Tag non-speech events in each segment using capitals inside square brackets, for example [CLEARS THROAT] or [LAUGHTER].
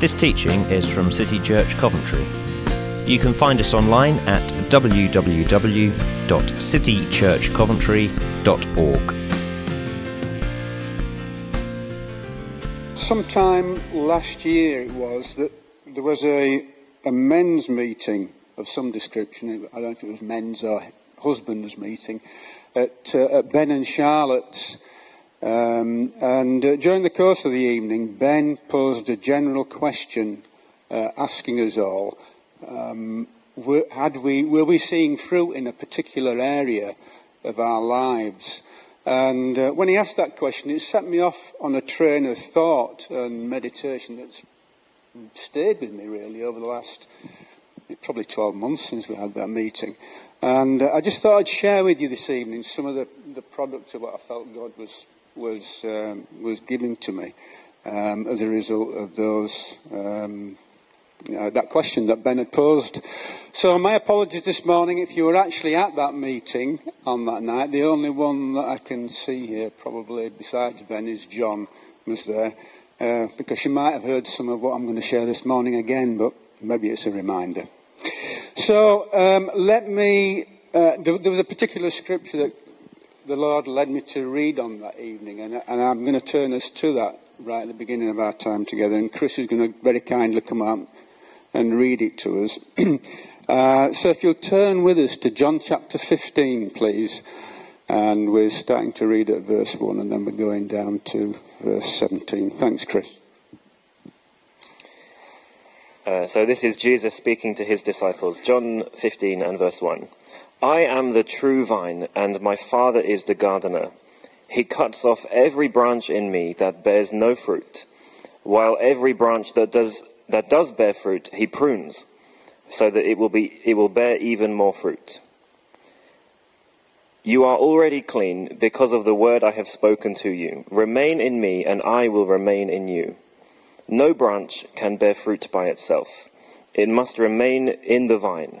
This teaching is from City Church Coventry. You can find us online at www.citychurchcoventry.org. Sometime last year it was that there was a, a men's meeting of some description. I don't know if it was men's or husbands' meeting at, uh, at Ben and Charlotte's. Um, and uh, during the course of the evening, Ben posed a general question uh, asking us all, um, were, had we, were we seeing fruit in a particular area of our lives? And uh, when he asked that question, it set me off on a train of thought and meditation that's stayed with me really over the last probably 12 months since we had that meeting. And uh, I just thought I'd share with you this evening some of the, the products of what I felt God was was um, was given to me um, as a result of those um, that question that Ben had posed. So my apologies this morning if you were actually at that meeting on that night. The only one that I can see here, probably besides Ben, is John was there. Uh, because you might have heard some of what I'm going to share this morning again, but maybe it's a reminder. So um, let me. Uh, there, there was a particular scripture that the Lord led me to read on that evening, and, and I'm going to turn us to that right at the beginning of our time together. And Chris is going to very kindly come out and read it to us. [CLEARS THROAT] uh, so if you'll turn with us to John chapter 15, please. And we're starting to read at verse 1, and then we're going down to verse 17. Thanks, Chris. Uh, so this is Jesus speaking to his disciples, John 15 and verse 1. I am the true vine, and my Father is the gardener. He cuts off every branch in me that bears no fruit, while every branch that does, that does bear fruit, he prunes, so that it will, be, it will bear even more fruit. You are already clean because of the word I have spoken to you. Remain in me, and I will remain in you. No branch can bear fruit by itself. It must remain in the vine.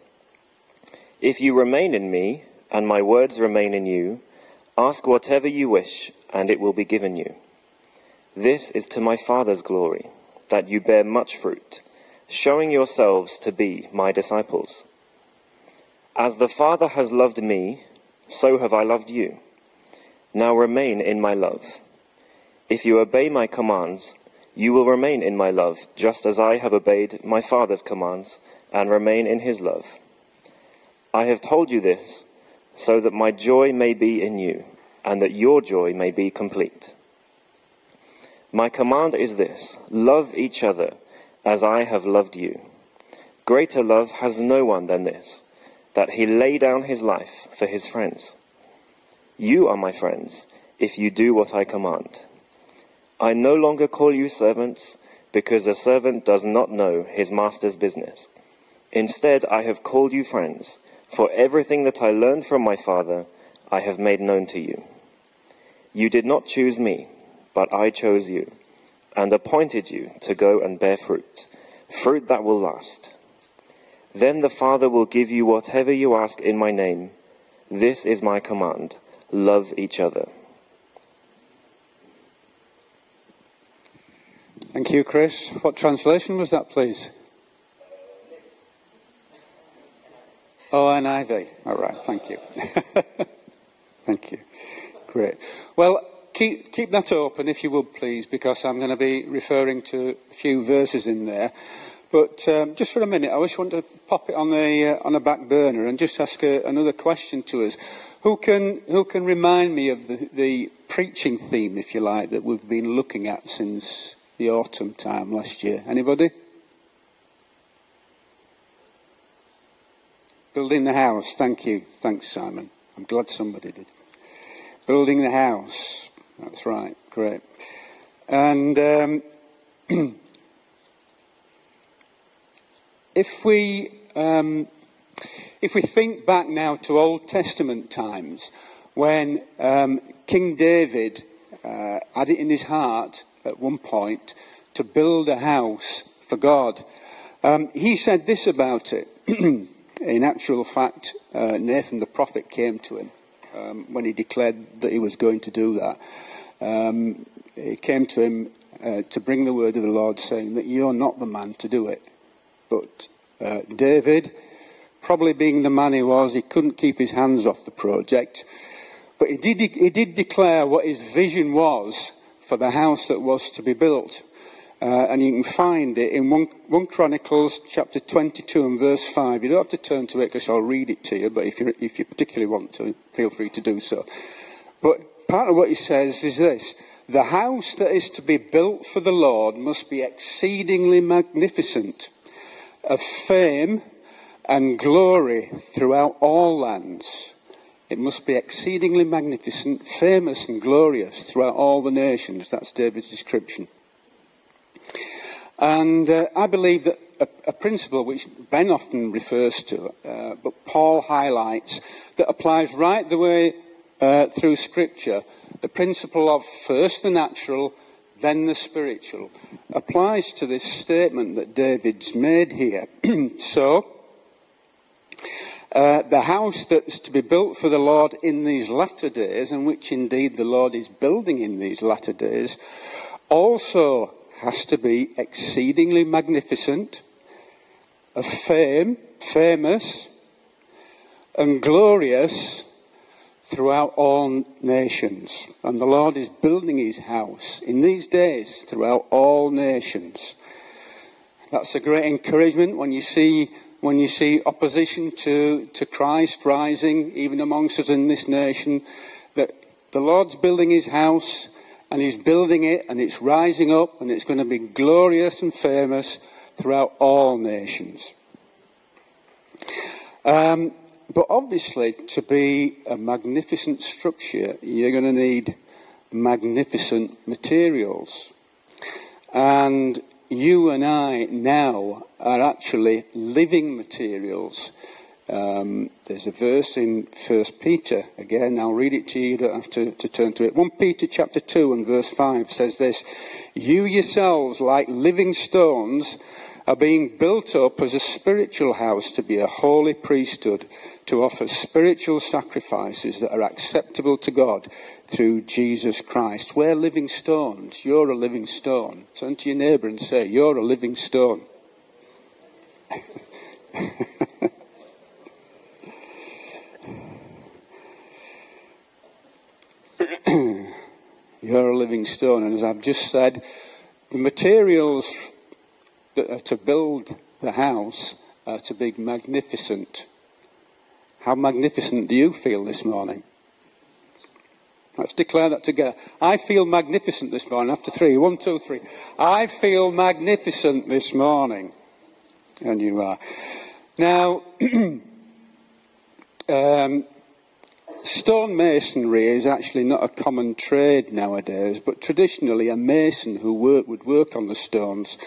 If you remain in me, and my words remain in you, ask whatever you wish, and it will be given you. This is to my Father's glory, that you bear much fruit, showing yourselves to be my disciples. As the Father has loved me, so have I loved you. Now remain in my love. If you obey my commands, you will remain in my love, just as I have obeyed my Father's commands and remain in his love. I have told you this so that my joy may be in you and that your joy may be complete. My command is this love each other as I have loved you. Greater love has no one than this, that he lay down his life for his friends. You are my friends if you do what I command. I no longer call you servants because a servant does not know his master's business. Instead, I have called you friends for everything that I learned from my Father, I have made known to you. You did not choose me, but I chose you, and appointed you to go and bear fruit, fruit that will last. Then the Father will give you whatever you ask in my name. This is my command love each other. Thank you, Chris. What translation was that, please? Oh, NIV. All right. Thank you. [LAUGHS] Thank you. Great. Well, keep, keep that open if you would, please, because I'm going to be referring to a few verses in there. But um, just for a minute, I just want to pop it on the uh, on a back burner and just ask a, another question to us. Who can, who can remind me of the, the preaching theme, if you like, that we've been looking at since the autumn time last year? Anybody? Building the house. Thank you. Thanks, Simon. I'm glad somebody did. Building the house. That's right. Great. And um, [CLEARS THROAT] if we um, if we think back now to Old Testament times, when um, King David uh, had it in his heart at one point to build a house for God, um, he said this about it. [CLEARS THROAT] in actual fact, uh, Nathan the prophet came to him um, when he declared that he was going to do that. Um, he came to him uh, to bring the word of the Lord, saying that you're not the man to do it. But uh, David, probably being the man he was, he couldn't keep his hands off the project. But he did, he did declare what his vision was for the house that was to be built. Uh, and you can find it in 1, 1, Chronicles chapter 22 and verse 5. You don't have to turn to it because I'll read it to you, but if if you particularly want to, feel free to do so. But part of what he says is this The house that is to be built for the Lord must be exceedingly magnificent, of fame and glory throughout all lands. It must be exceedingly magnificent, famous, and glorious throughout all the nations. That's David's description. And uh, I believe that a, a, principle which Ben often refers to, uh, but Paul highlights, that applies right the way uh, through Scripture, the principle of first the natural, then the spiritual, applies to this statement that David's made here. [CLEARS THROAT] so, uh, the house that's to be built for the Lord in these latter days, and which indeed the Lord is building in these latter days, also has to be exceedingly magnificent, of fame, famous, and glorious throughout all nations. And the Lord is building his house in these days throughout all nations. That's a great encouragement when you see when you see opposition to, to Christ rising, even amongst us in this nation, that the Lord's building his house and he's building it and it's rising up and it's going to be glorious and famous throughout all nations. Um, but obviously, to be a magnificent structure, you're going to need magnificent materials. And you and I now are actually living materials um, there's a verse in First Peter. Again, I'll read it to you. You don't have to, to turn to it. 1 Peter chapter 2 and verse 5 says this You yourselves, like living stones, are being built up as a spiritual house to be a holy priesthood, to offer spiritual sacrifices that are acceptable to God through Jesus Christ. We're living stones. You're a living stone. Turn to your neighbour and say, You're a living stone. [LAUGHS] [CLEARS THROAT] You're a living stone. And as I've just said, the materials that are to build the house are to be magnificent. How magnificent do you feel this morning? Let's declare that together. I feel magnificent this morning. After three, one, two, three. I feel magnificent this morning. And you are. Now, [CLEARS THROAT] um, Stone masonry is actually not a common trade nowadays, but traditionally a mason who would work on the stones,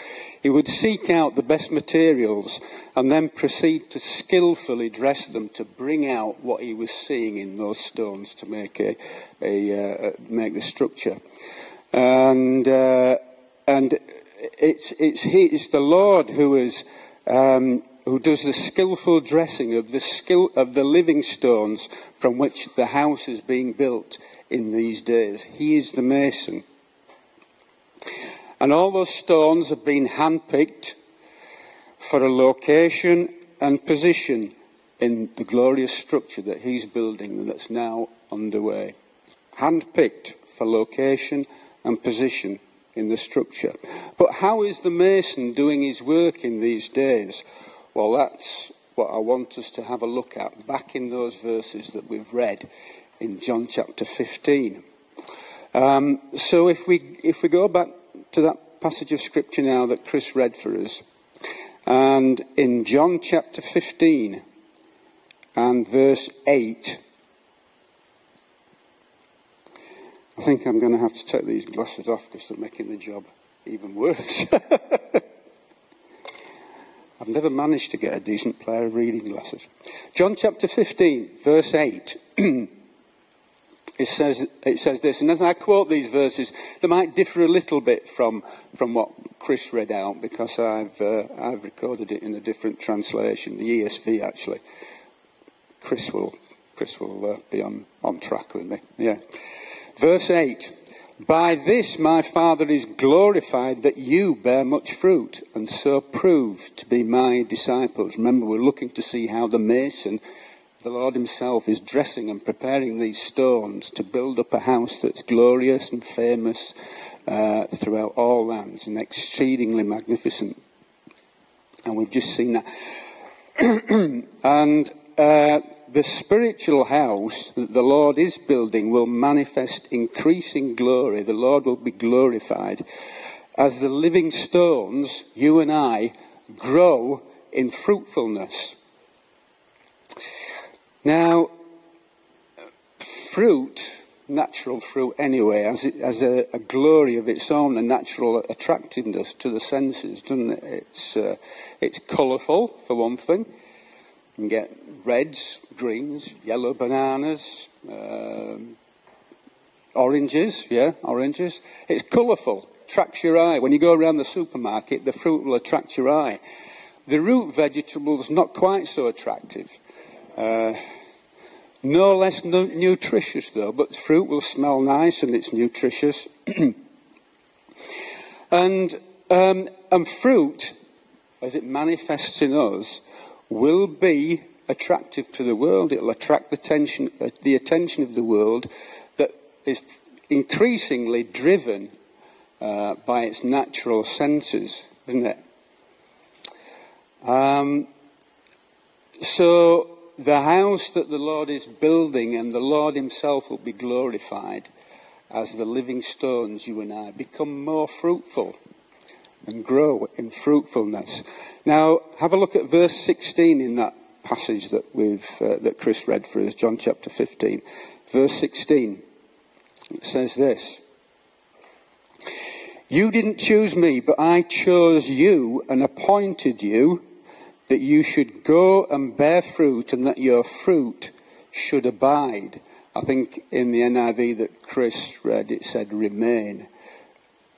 he would seek out the best materials and then proceed to skillfully dress them to bring out what he was seeing in those stones to make a, a uh, make the structure. And uh, and it's it's he, it's the Lord who is um, who does the skillful dressing of the skill of the living stones from which the house is being built in these days. He is the mason. And all those stones have been handpicked for a location and position in the glorious structure that he's building and that's now underway. Handpicked for location and position in the structure. But how is the mason doing his work in these days? Well, that's what I want us to have a look at back in those verses that we've read in John chapter 15. Um, so if we, if we go back to that passage of scripture now that Chris read for us, and in John chapter 15 and verse 8, I think I'm going to have to take these glasses off because they're making the job even worse. [LAUGHS] I've never managed to get a decent pair of reading glasses. John chapter 15, verse 8. [CLEARS THROAT] it says, it says this, and as I quote these verses, they might differ a little bit from, from what Chris read out because I've, uh, I've recorded it in a different translation, the ESV actually. Chris will, Chris will uh, be on, on track with me. Yeah. Verse 8 By this my Father is glorified that you bear much fruit and so prove to be my disciples. Remember, we're looking to see how the mason the Lord Himself is dressing and preparing these stones to build up a house that's glorious and famous uh, throughout all lands and exceedingly magnificent. And we've just seen that. [CLEARS THROAT] and uh, the spiritual house that the Lord is building will manifest increasing glory. The Lord will be glorified as the living stones, you and I, grow in fruitfulness. Now, fruit, natural fruit anyway, has, has a, a, glory of its own, a natural attractiveness to the senses, doesn't it? It's, uh, it's colourful, for one thing. You can get reds, greens, yellow bananas, um, oranges, yeah, oranges. It's colourful, attracts your eye. When you go around the supermarket, the fruit will attract your eye. The root vegetables, not quite so attractive. Uh, no less nu- nutritious though, but the fruit will smell nice and it's nutritious. [CLEARS THROAT] and, um, and fruit, as it manifests in us, will be attractive to the world. It'll attract the attention, uh, the attention of the world that is increasingly driven uh, by its natural senses, isn't it? Um, so the house that the Lord is building and the Lord Himself will be glorified as the living stones, you and I, become more fruitful and grow in fruitfulness. Now, have a look at verse 16 in that passage that, we've, uh, that Chris read for us, John chapter 15. Verse 16. It says this. You didn't choose me, but I chose you and appointed you that you should go and bear fruit and that your fruit should abide. I think in the NIV that Chris read, it said remain.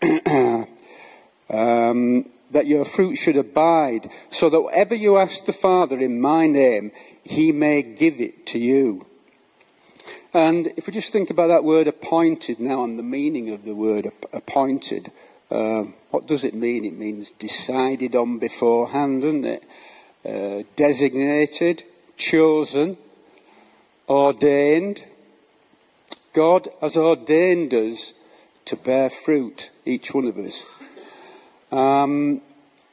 [CLEARS THROAT] um, that your fruit should abide, so that whatever you ask the Father in my name, he may give it to you. And if we just think about that word appointed now and the meaning of the word appointed, uh, what does it mean? It means decided on beforehand, doesn't it? Uh, designated, chosen, ordained. God has ordained us to bear fruit, each one of us. Um,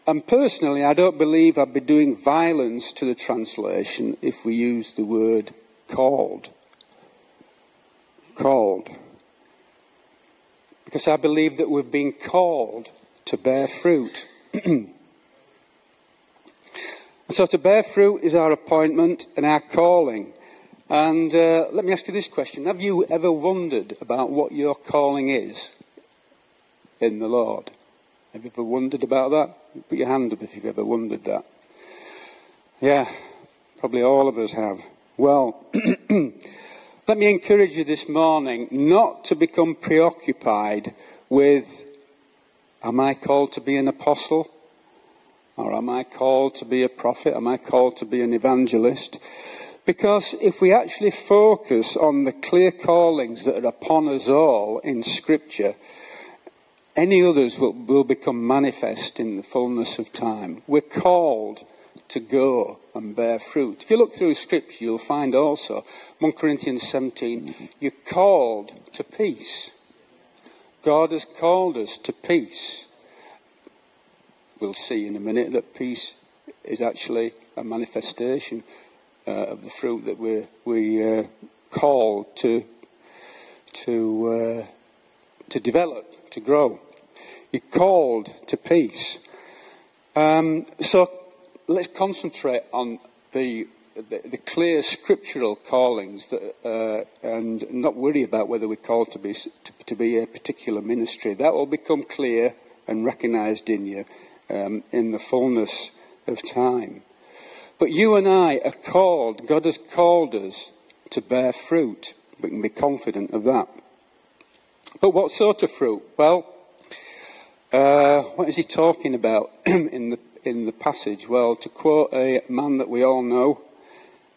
and personally, I don't believe I'd be doing violence to the translation if we use the word called. Called. Because I believe that we've been called to bear fruit. [CLEARS THROAT] so to bear fruit is our appointment and our calling. And uh, let me ask you this question Have you ever wondered about what your calling is in the Lord? Have you ever wondered about that? Put your hand up if you've ever wondered that. Yeah, probably all of us have. Well, [CLEARS THROAT] let me encourage you this morning not to become preoccupied with Am I called to be an apostle? Or am I called to be a prophet? Am I called to be an evangelist? Because if we actually focus on the clear callings that are upon us all in Scripture, any others will, will become manifest in the fullness of time. We're called to go and bear fruit. If you look through Scripture, you'll find also, 1 Corinthians 17, you're called to peace. God has called us to peace. We'll see in a minute that peace is actually a manifestation uh, of the fruit that we're we, uh, called to, to, uh, to develop to grow. You're called to peace. Um, so let's concentrate on the, the, the clear scriptural callings that, uh, and not worry about whether we're called to be, to, to, be a particular ministry. That will become clear and recognized in you um, in the fullness of time. But you and I are called, God has called us to bear fruit. We can be confident of that. But what sort of fruit? Well, uh, what is he talking about [CLEARS THROAT] in the in the passage? Well, to quote a man that we all know,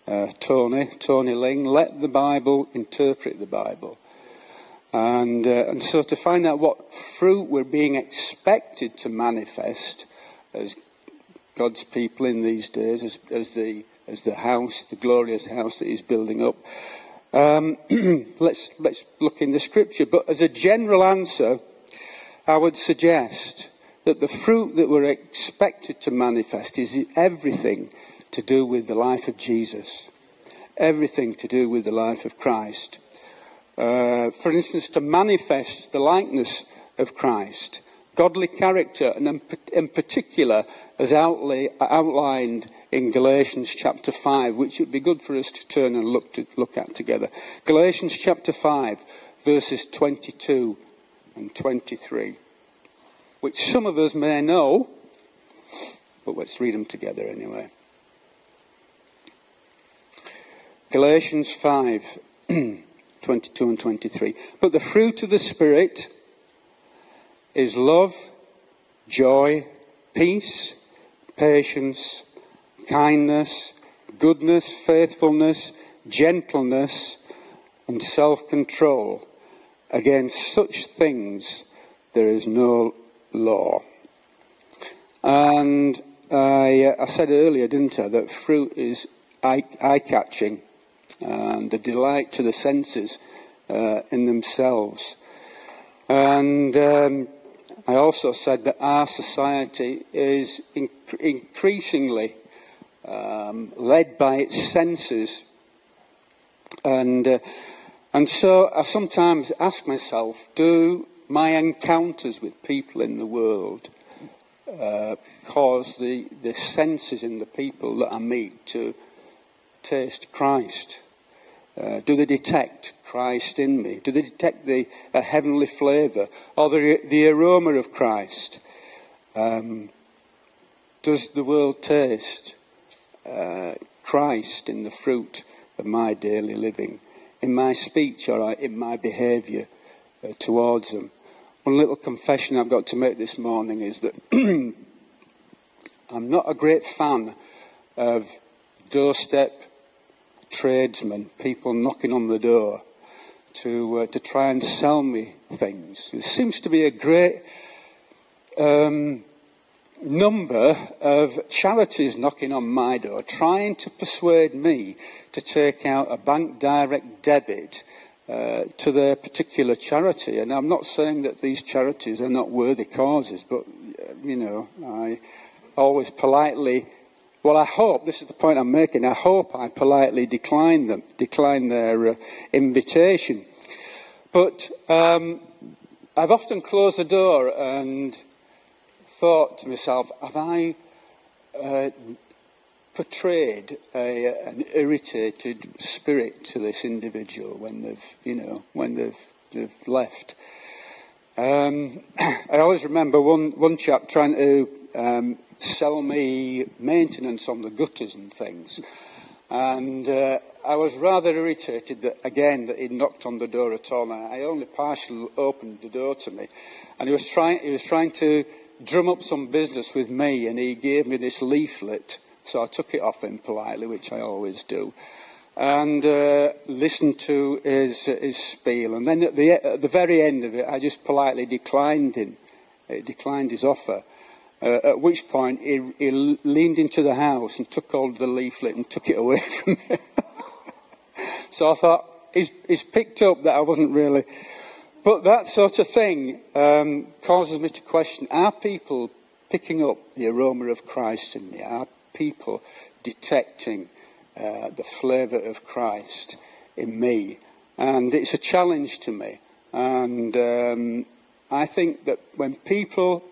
uh, Tony Tony Ling, let the Bible interpret the Bible. And, uh, and so to find out what fruit we're being expected to manifest as God's people in these days, as, as, the, as the house, the glorious house that He's building up, um, [CLEARS THROAT] let's, let's look in the scripture. But as a general answer, I would suggest that the fruit that we're expected to manifest is everything to do with the life of Jesus, everything to do with the life of Christ. Uh, for instance, to manifest the likeness of Christ, godly character, and in particular, as outlined in Galatians chapter 5, which it would be good for us to turn and look, to, look at together. Galatians chapter 5, verses 22 and 23, which some of us may know, but let's read them together anyway. Galatians 5. [CLEARS THROAT] 22 and 23. But the fruit of the Spirit is love, joy, peace, patience, kindness, goodness, faithfulness, gentleness, and self control. Against such things there is no law. And I, uh, I said earlier, didn't I, that fruit is eye catching and the delight to the senses uh, in themselves. And um, I also said that our society is increasingly um, led by its senses. And, uh, and so I sometimes ask myself do my encounters with people in the world uh, cause the, the senses in the people that I meet to taste Christ? Uh, do they detect Christ in me? Do they detect the uh, heavenly flavour or the, the aroma of Christ? Um, does the world taste uh, Christ in the fruit of my daily living, in my speech or in my behaviour uh, towards them? One little confession I've got to make this morning is that [CLEARS THROAT] I'm not a great fan of doorstep tradesmen, people knocking on the door to, uh, to try and sell me things. There seems to be a great um, number of charities knocking on my door trying to persuade me to take out a bank direct debit uh, to their particular charity. And I'm not saying that these charities are not worthy causes, but, you know, I always politely well, I hope, this is the point I'm making, I hope I politely decline them, decline their uh, invitation. But um, I've often closed the door and thought to myself, have I uh, portrayed a, an irritated spirit to this individual when they've, you know, when they've, they've left? Um, [CLEARS THROAT] I always remember one, one chap trying to um, sell me maintenance on the gutters and things. And uh, I was rather irritated that, again, that he knocked on the door at all. And I only partially opened the door to me. And he was, trying, he was trying to drum up some business with me, and he gave me this leaflet. So I took it off him politely, which I always do, and uh, listened to his, his spiel. And then at the, at the very end of it, I just politely declined him, declined his offer. Uh, at which point he, he, leaned into the house and took hold of the leaflet and took it away [LAUGHS] from me. so I thought, he's, he's, picked up that I wasn't really. But that sort of thing um, causes me to question are people picking up the aroma of Christ in me? Are people detecting uh, the flavour of Christ in me? And it's a challenge to me. And um, I think that when people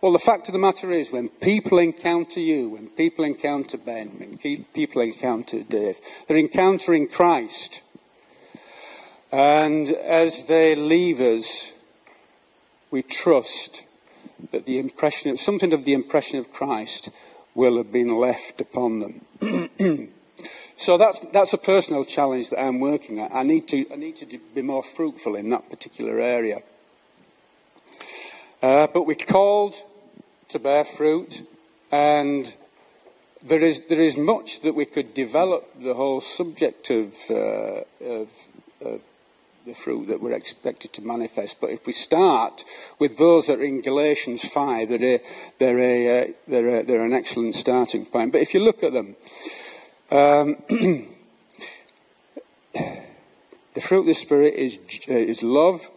well, the fact of the matter is, when people encounter you, when people encounter Ben, when people encounter Dave, they're encountering Christ. And as they leave us, we trust that the impression, something of the impression of Christ will have been left upon them. [CLEARS THROAT] so that's, that's a personal challenge that I'm working at. I need to, I need to be more fruitful in that particular area. Uh, but we're called to bear fruit, and there is, there is much that we could develop the whole subject of, uh, of, of the fruit that we're expected to manifest. But if we start with those that are in Galatians 5, they're, a, they're, a, uh, they're, a, they're an excellent starting point. But if you look at them, um, [CLEARS THROAT] the fruit of the Spirit is, uh, is love,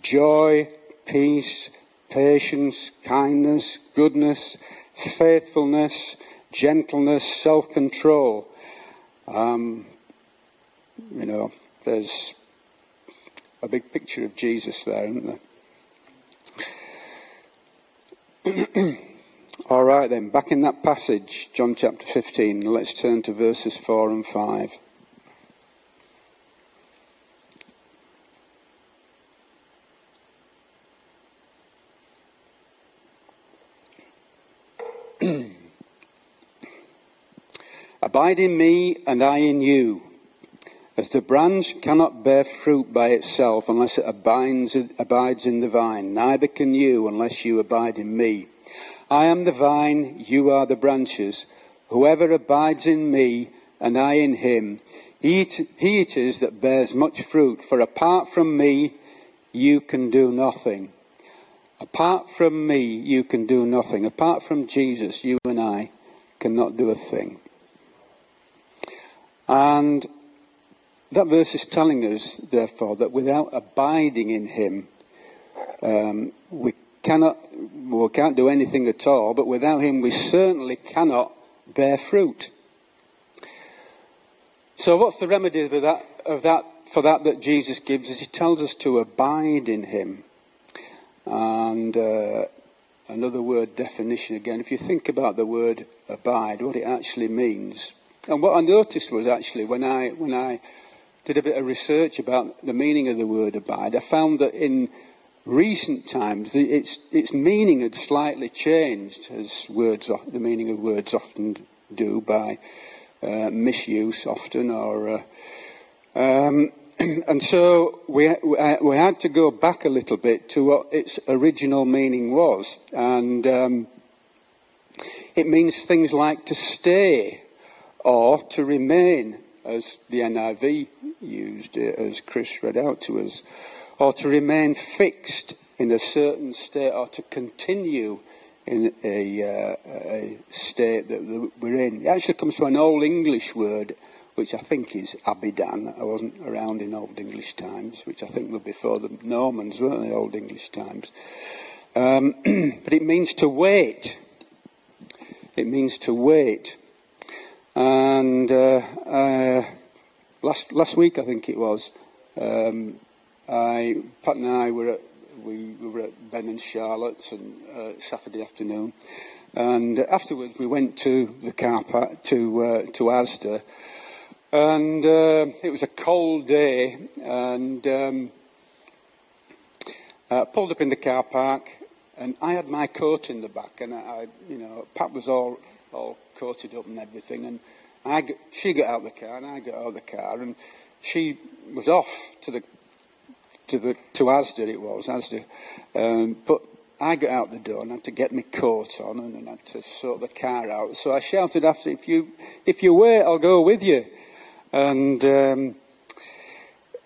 joy, peace, patience, kindness, goodness, faithfulness, gentleness, self control. Um, you know, there's a big picture of Jesus there, isn't there? [CLEARS THROAT] All right, then, back in that passage, John chapter 15, let's turn to verses 4 and 5. Abide in me, and I in you. As the branch cannot bear fruit by itself unless it abides, abides in the vine, neither can you unless you abide in me. I am the vine, you are the branches. Whoever abides in me, and I in him, he it is that bears much fruit, for apart from me, you can do nothing. Apart from me, you can do nothing. Apart from Jesus, you and I cannot do a thing. And that verse is telling us, therefore, that without abiding in Him, um, we cannot, we can't do anything at all, but without Him, we certainly cannot bear fruit. So, what's the remedy for that, of that, for that that Jesus gives us? He tells us to abide in Him. And uh, another word definition again, if you think about the word abide, what it actually means. And what I noticed was actually when I, when I did a bit of research about the meaning of the word abide, I found that in recent times its, its meaning had slightly changed, as words, the meaning of words often do by uh, misuse often or. Uh, um, [CLEARS THROAT] and so we, uh, we had to go back a little bit to what its original meaning was. And um, it means things like to stay or to remain, as the NIV used it as Chris read out to us, or to remain fixed in a certain state, or to continue in a, uh, a state that we're in. It actually comes from an Old English word, which I think is Abidan. I wasn't around in Old English times, which I think were before the Normans, weren't they, Old English times? Um, [CLEARS THROAT] but it means to wait. It means to wait. And uh, uh, last last week, I think it was, um, I, Pat and I were at we, we were at Ben and Charlotte's on uh, Saturday afternoon, and afterwards we went to the car park to uh, to Asda, and uh, it was a cold day, and um, I pulled up in the car park, and I had my coat in the back, and I, I you know, Pat was all all coated up and everything, and I she got out of the car and I got out of the car and she was off to the to the to Asda it was Asda, um, but I got out the door and had to get my coat on and then had to sort the car out. So I shouted after, "If you if you wait, I'll go with you." And um,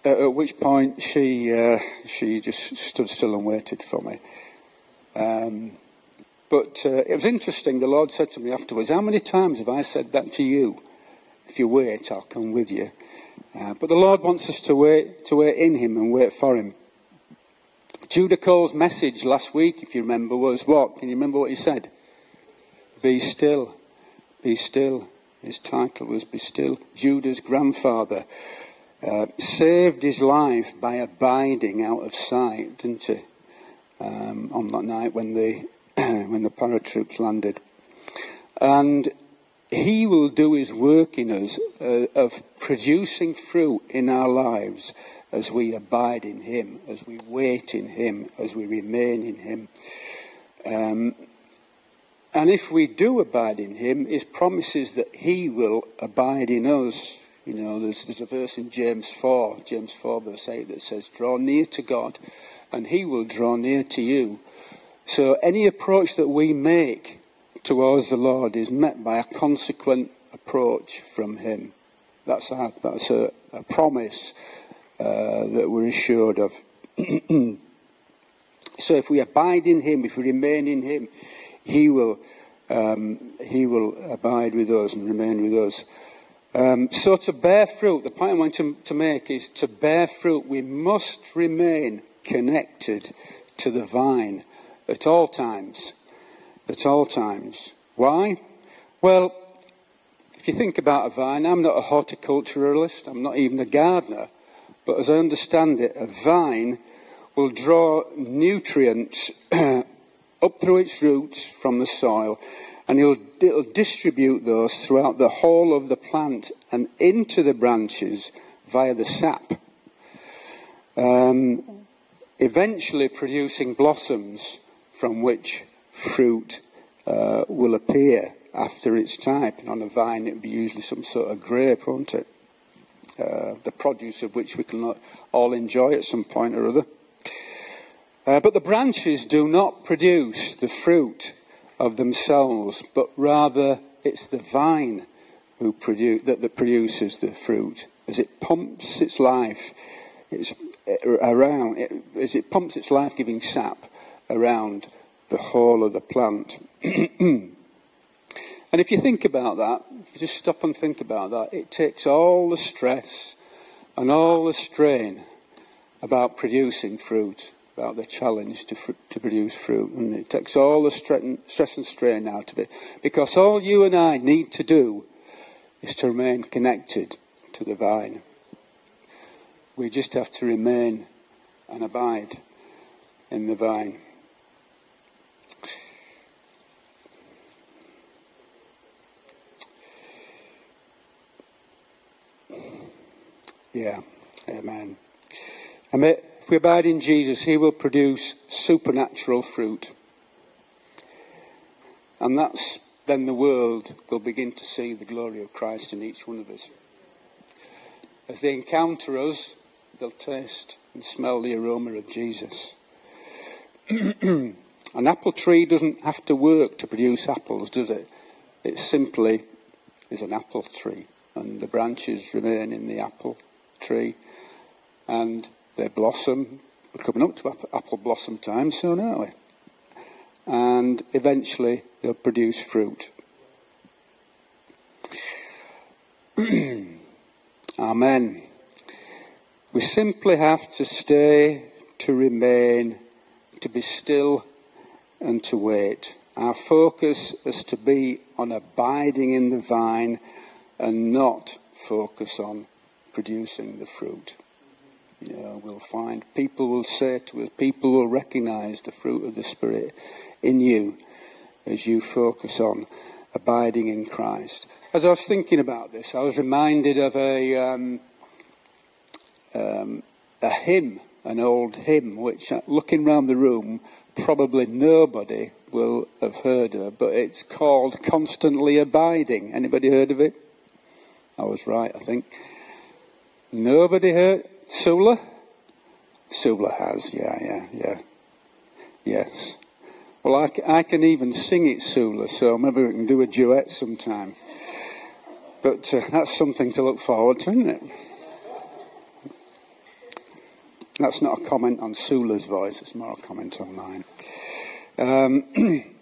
at, at, which point she uh, she just stood still and waited for me. Um, but uh, it was interesting. The Lord said to me afterwards, "How many times have I said that to you?" If you wait, I'll come with you. Uh, but the Lord wants us to wait, to wait in Him and wait for Him. Judah Cole's message last week, if you remember, was what? Can you remember what he said? Be still. Be still. His title was Be Still. Judah's grandfather uh, saved his life by abiding out of sight, didn't he? Um, on that night when the, [CLEARS THROAT] when the paratroops landed. And he will do His work in us uh, of producing fruit in our lives as we abide in Him, as we wait in Him, as we remain in Him. Um, And if we do abide in him, his promises that he will abide in us. You know, there's, there's a verse in James 4, James 4, verse 8, that says, Draw near to God, and he will draw near to you. So any approach that we make towards the Lord is met by a consequent approach from him. That's a, that's a, a promise uh, that we're assured of. [CLEARS THROAT] so if we abide in him, if we remain in him, he will, um, he will abide with us and remain with us. Um, so to bear fruit, the point I want to, to make is to bear fruit, we must remain connected to the vine at all times. At all times. Why? Well, if you think about a vine, I'm not a horticulturalist, I'm not even a gardener, but as I understand it, a vine will draw nutrients [CLEARS THROAT] up through its roots from the soil and it'll, it'll distribute those throughout the whole of the plant and into the branches via the sap. Um, eventually producing blossoms from which fruit uh, will appear after its type. And on a vine, it would be usually some sort of grape, won't it? Uh, the produce of which we can all enjoy at some point or other. Uh, but the branches do not produce the fruit of themselves, but rather it's the vine who produ- that, that produces the fruit as it pumps its life it's uh, around, it, as it pumps its life giving sap around the whole of the plant. [CLEARS THROAT] and if you think about that, just stop and think about that, it takes all the stress and all the strain about producing fruit, about the challenge to, fr- to produce fruit. And it takes all the stress and strain out of it. Because all you and I need to do is to remain connected to the vine. We just have to remain and abide in the vine. Yeah, amen. If we abide in Jesus, he will produce supernatural fruit. And that's then the world will begin to see the glory of Christ in each one of us. As they encounter us, they'll taste and smell the aroma of Jesus. [CLEARS THROAT] An apple tree doesn't have to work to produce apples, does it? It simply is an apple tree, and the branches remain in the apple tree, and they blossom. We're coming up to apple blossom time soon, aren't we? And eventually they'll produce fruit. [CLEARS THROAT] Amen. We simply have to stay, to remain, to be still, and to wait. Our focus is to be on abiding in the vine and not focus on producing the fruit. You know, we'll find people will say to us, people will recognize the fruit of the Spirit in you as you focus on abiding in Christ. As I was thinking about this, I was reminded of a, um, um, a hymn, an old hymn, which, uh, looking round the room, probably nobody will have heard of, but it's called Constantly Abiding. Anybody heard of it? I was right, I think. Nobody heard? Sula? Sula has, yeah, yeah, yeah. Yes. Well, I, I can even sing it, Sula, so maybe we can do a duet sometime. But uh, that's something to look forward to, isn't it? That's not a comment on Sula's voice, it's more a comment on mine. Um, [CLEARS THROAT]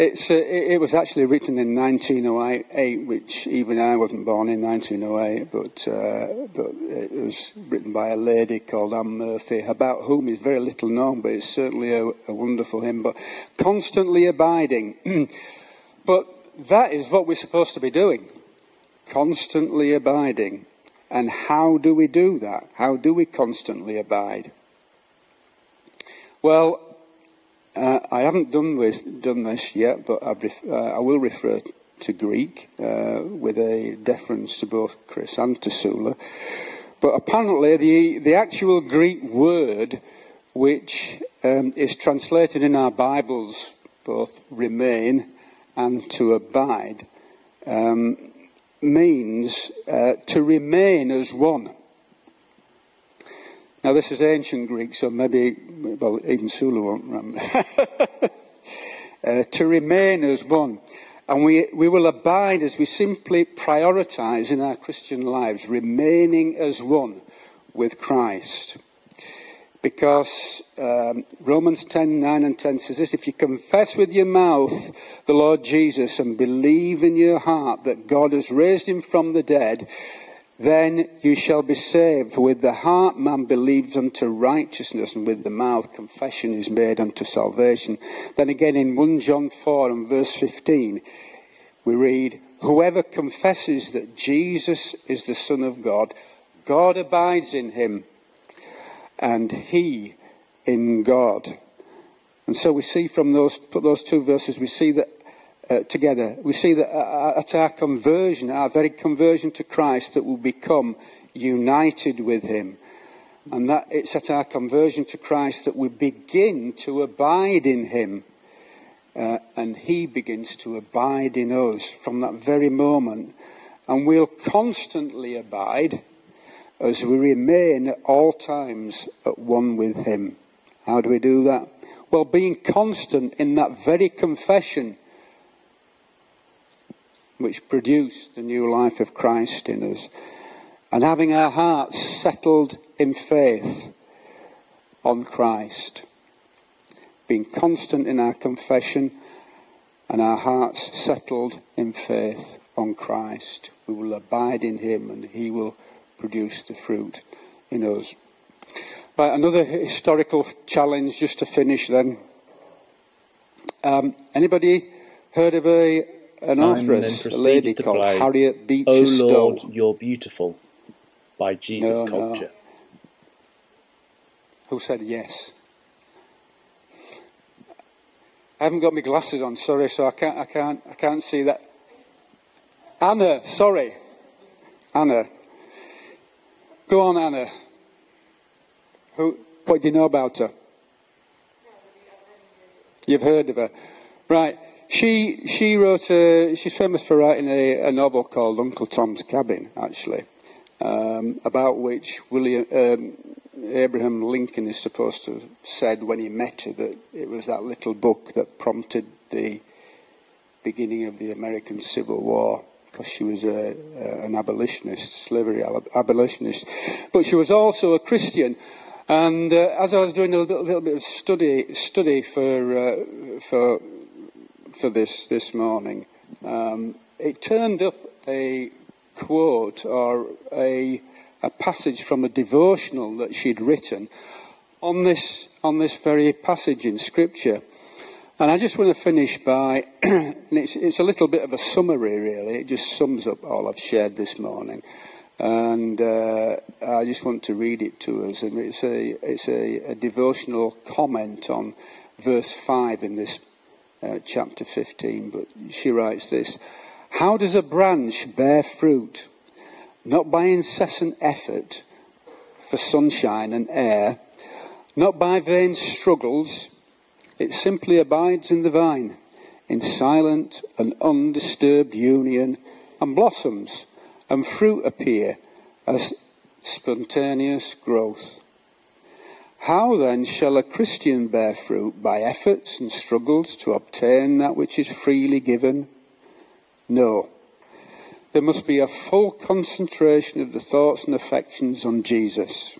It's, uh, it, was actually written in 1908, which even I wasn't born in 1908, but, uh, but it was written by a lady called Anne Murphy, about whom is very little known, but it's certainly a, a wonderful hymn. But constantly abiding. [CLEARS THROAT] but that is what we're supposed to be doing. Constantly abiding. And how do we do that? How do we constantly abide? Well, uh, I haven't done this, done this yet, but ref- uh, I will refer to Greek uh, with a deference to both Chris and to Sula. But apparently, the, the actual Greek word which um, is translated in our Bibles, both remain and to abide, um, means uh, to remain as one. Now, this is ancient Greek, so maybe, well, even Sulu won't remember. [LAUGHS] uh, to remain as one. And we, we will abide as we simply prioritize in our Christian lives, remaining as one with Christ. Because um, Romans 10 9 and 10 says this if you confess with your mouth the Lord Jesus and believe in your heart that God has raised him from the dead, then you shall be saved. For with the heart man believes unto righteousness, and with the mouth confession is made unto salvation. Then again in 1 John 4 and verse 15, we read, Whoever confesses that Jesus is the Son of God, God abides in him, and he in God. And so we see from those, put those two verses, we see that uh, together. We see that uh, at our conversion, our very conversion to Christ, that we become united with Him. And that it's at our conversion to Christ that we begin to abide in Him. Uh, and He begins to abide in us from that very moment. And we'll constantly abide as we remain at all times at one with Him. How do we do that? Well, being constant in that very confession which produced the new life of Christ in us, and having our hearts settled in faith on Christ, being constant in our confession and our hearts settled in faith on Christ. We will abide in Him and He will produce the fruit in us. Right, another historical challenge just to finish then. Um, anybody heard of a an Simon then authoress, a proceeded lady to called play, Harriet O Beecher Lord, Stowe, you're beautiful by Jesus No, no. Culture. who said yes. I haven't got my glasses on, sorry, so I can't, I can't, I can't see that. Anna, sorry, Anna. Go on, Anna. Who? What do you know about her? You've heard of her, right? She she wrote a. She's famous for writing a, a novel called Uncle Tom's Cabin, actually, um, about which William um, Abraham Lincoln is supposed to have said when he met her that it was that little book that prompted the beginning of the American Civil War because she was a, a, an abolitionist, slavery abolitionist, but she was also a Christian. And uh, as I was doing a little, little bit of study study for uh, for for this this morning, um, it turned up a quote or a a passage from a devotional that she'd written on this on this very passage in Scripture. And I just want to finish by, [CLEARS THROAT] and it's, it's a little bit of a summary, really. It just sums up all I've shared this morning. And uh, I just want to read it to us. And it's a, it's a, a devotional comment on verse 5 in this uh, chapter 15. But she writes this How does a branch bear fruit? Not by incessant effort for sunshine and air, not by vain struggles it simply abides in the vine, in silent and undisturbed union, and blossoms, and fruit appear as spontaneous growth. How then shall a Christian bear fruit by efforts and struggles to obtain that which is freely given? No. There must be a full concentration of the thoughts and affections on Jesus,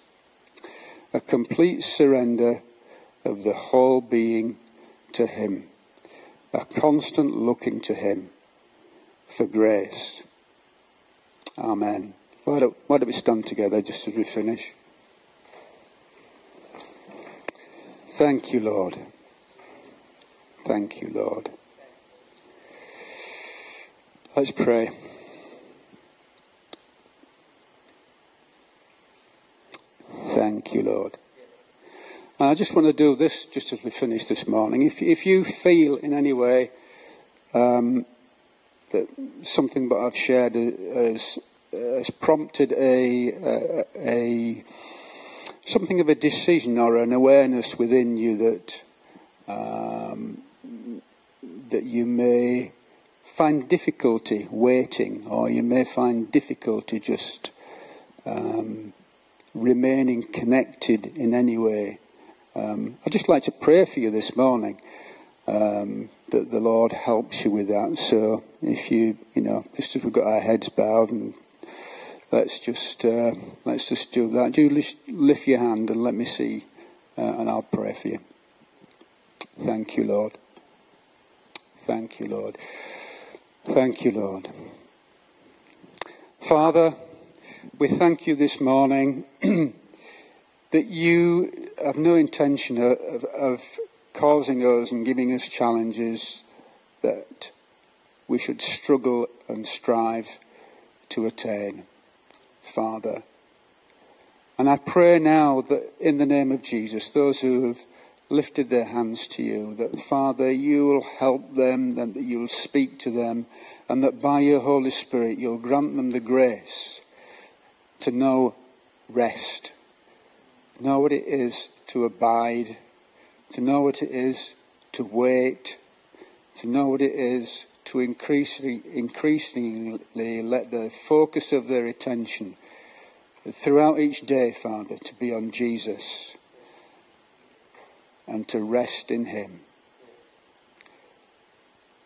a complete surrender of the whole being to Him, a constant looking to Him for grace. Amen. Why don't, why don't we stand together just as we finish? Thank you, Lord. Thank you, Lord. Let's pray. Thank you, Lord. And I just want to do this just as we finish this morning. If, if you feel in any way um, that something that I've shared has, has prompted a, a, a something of a decision or an awareness within you that um, that you may find difficulty waiting, or you may find difficulty just um, remaining connected in any way. Um, I'd just like to pray for you this morning um, that the Lord helps you with that. So if you, you know, just as we've got our heads bowed and let's just uh, let's just do that. Do lift your hand and let me see, uh, and I'll pray for you. Thank you, Lord. Thank you, Lord. Thank you, Lord. Father, we thank you this morning [CLEARS THROAT] that you have no intention of, of, of causing us and giving us challenges that we should struggle and strive to attain, Father. And I pray now that in the name of Jesus, those who have lifted their hands to you, that Father, you will help them, and that you'll speak to them, and that by your Holy Spirit you'll grant them the grace to know rest, know what it is to abide, to know what it is to wait, to know what it is to increasingly, increasingly let the focus of their attention throughout each day, Father, to be on Jesus and to rest in Him.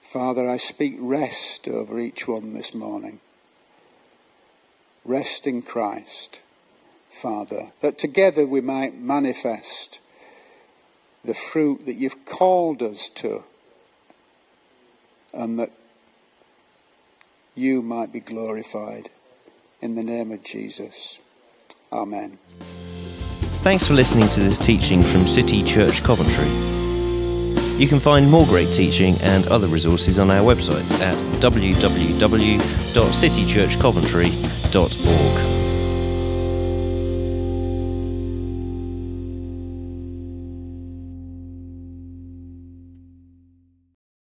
Father, I speak rest over each one this morning. Rest in Christ, Father, that together we might manifest the fruit that you've called us to, and that you might be glorified. In the name of Jesus. Amen. Thanks for listening to this teaching from City Church Coventry. You can find more great teaching and other resources on our website at www.citychurchcoventry.org.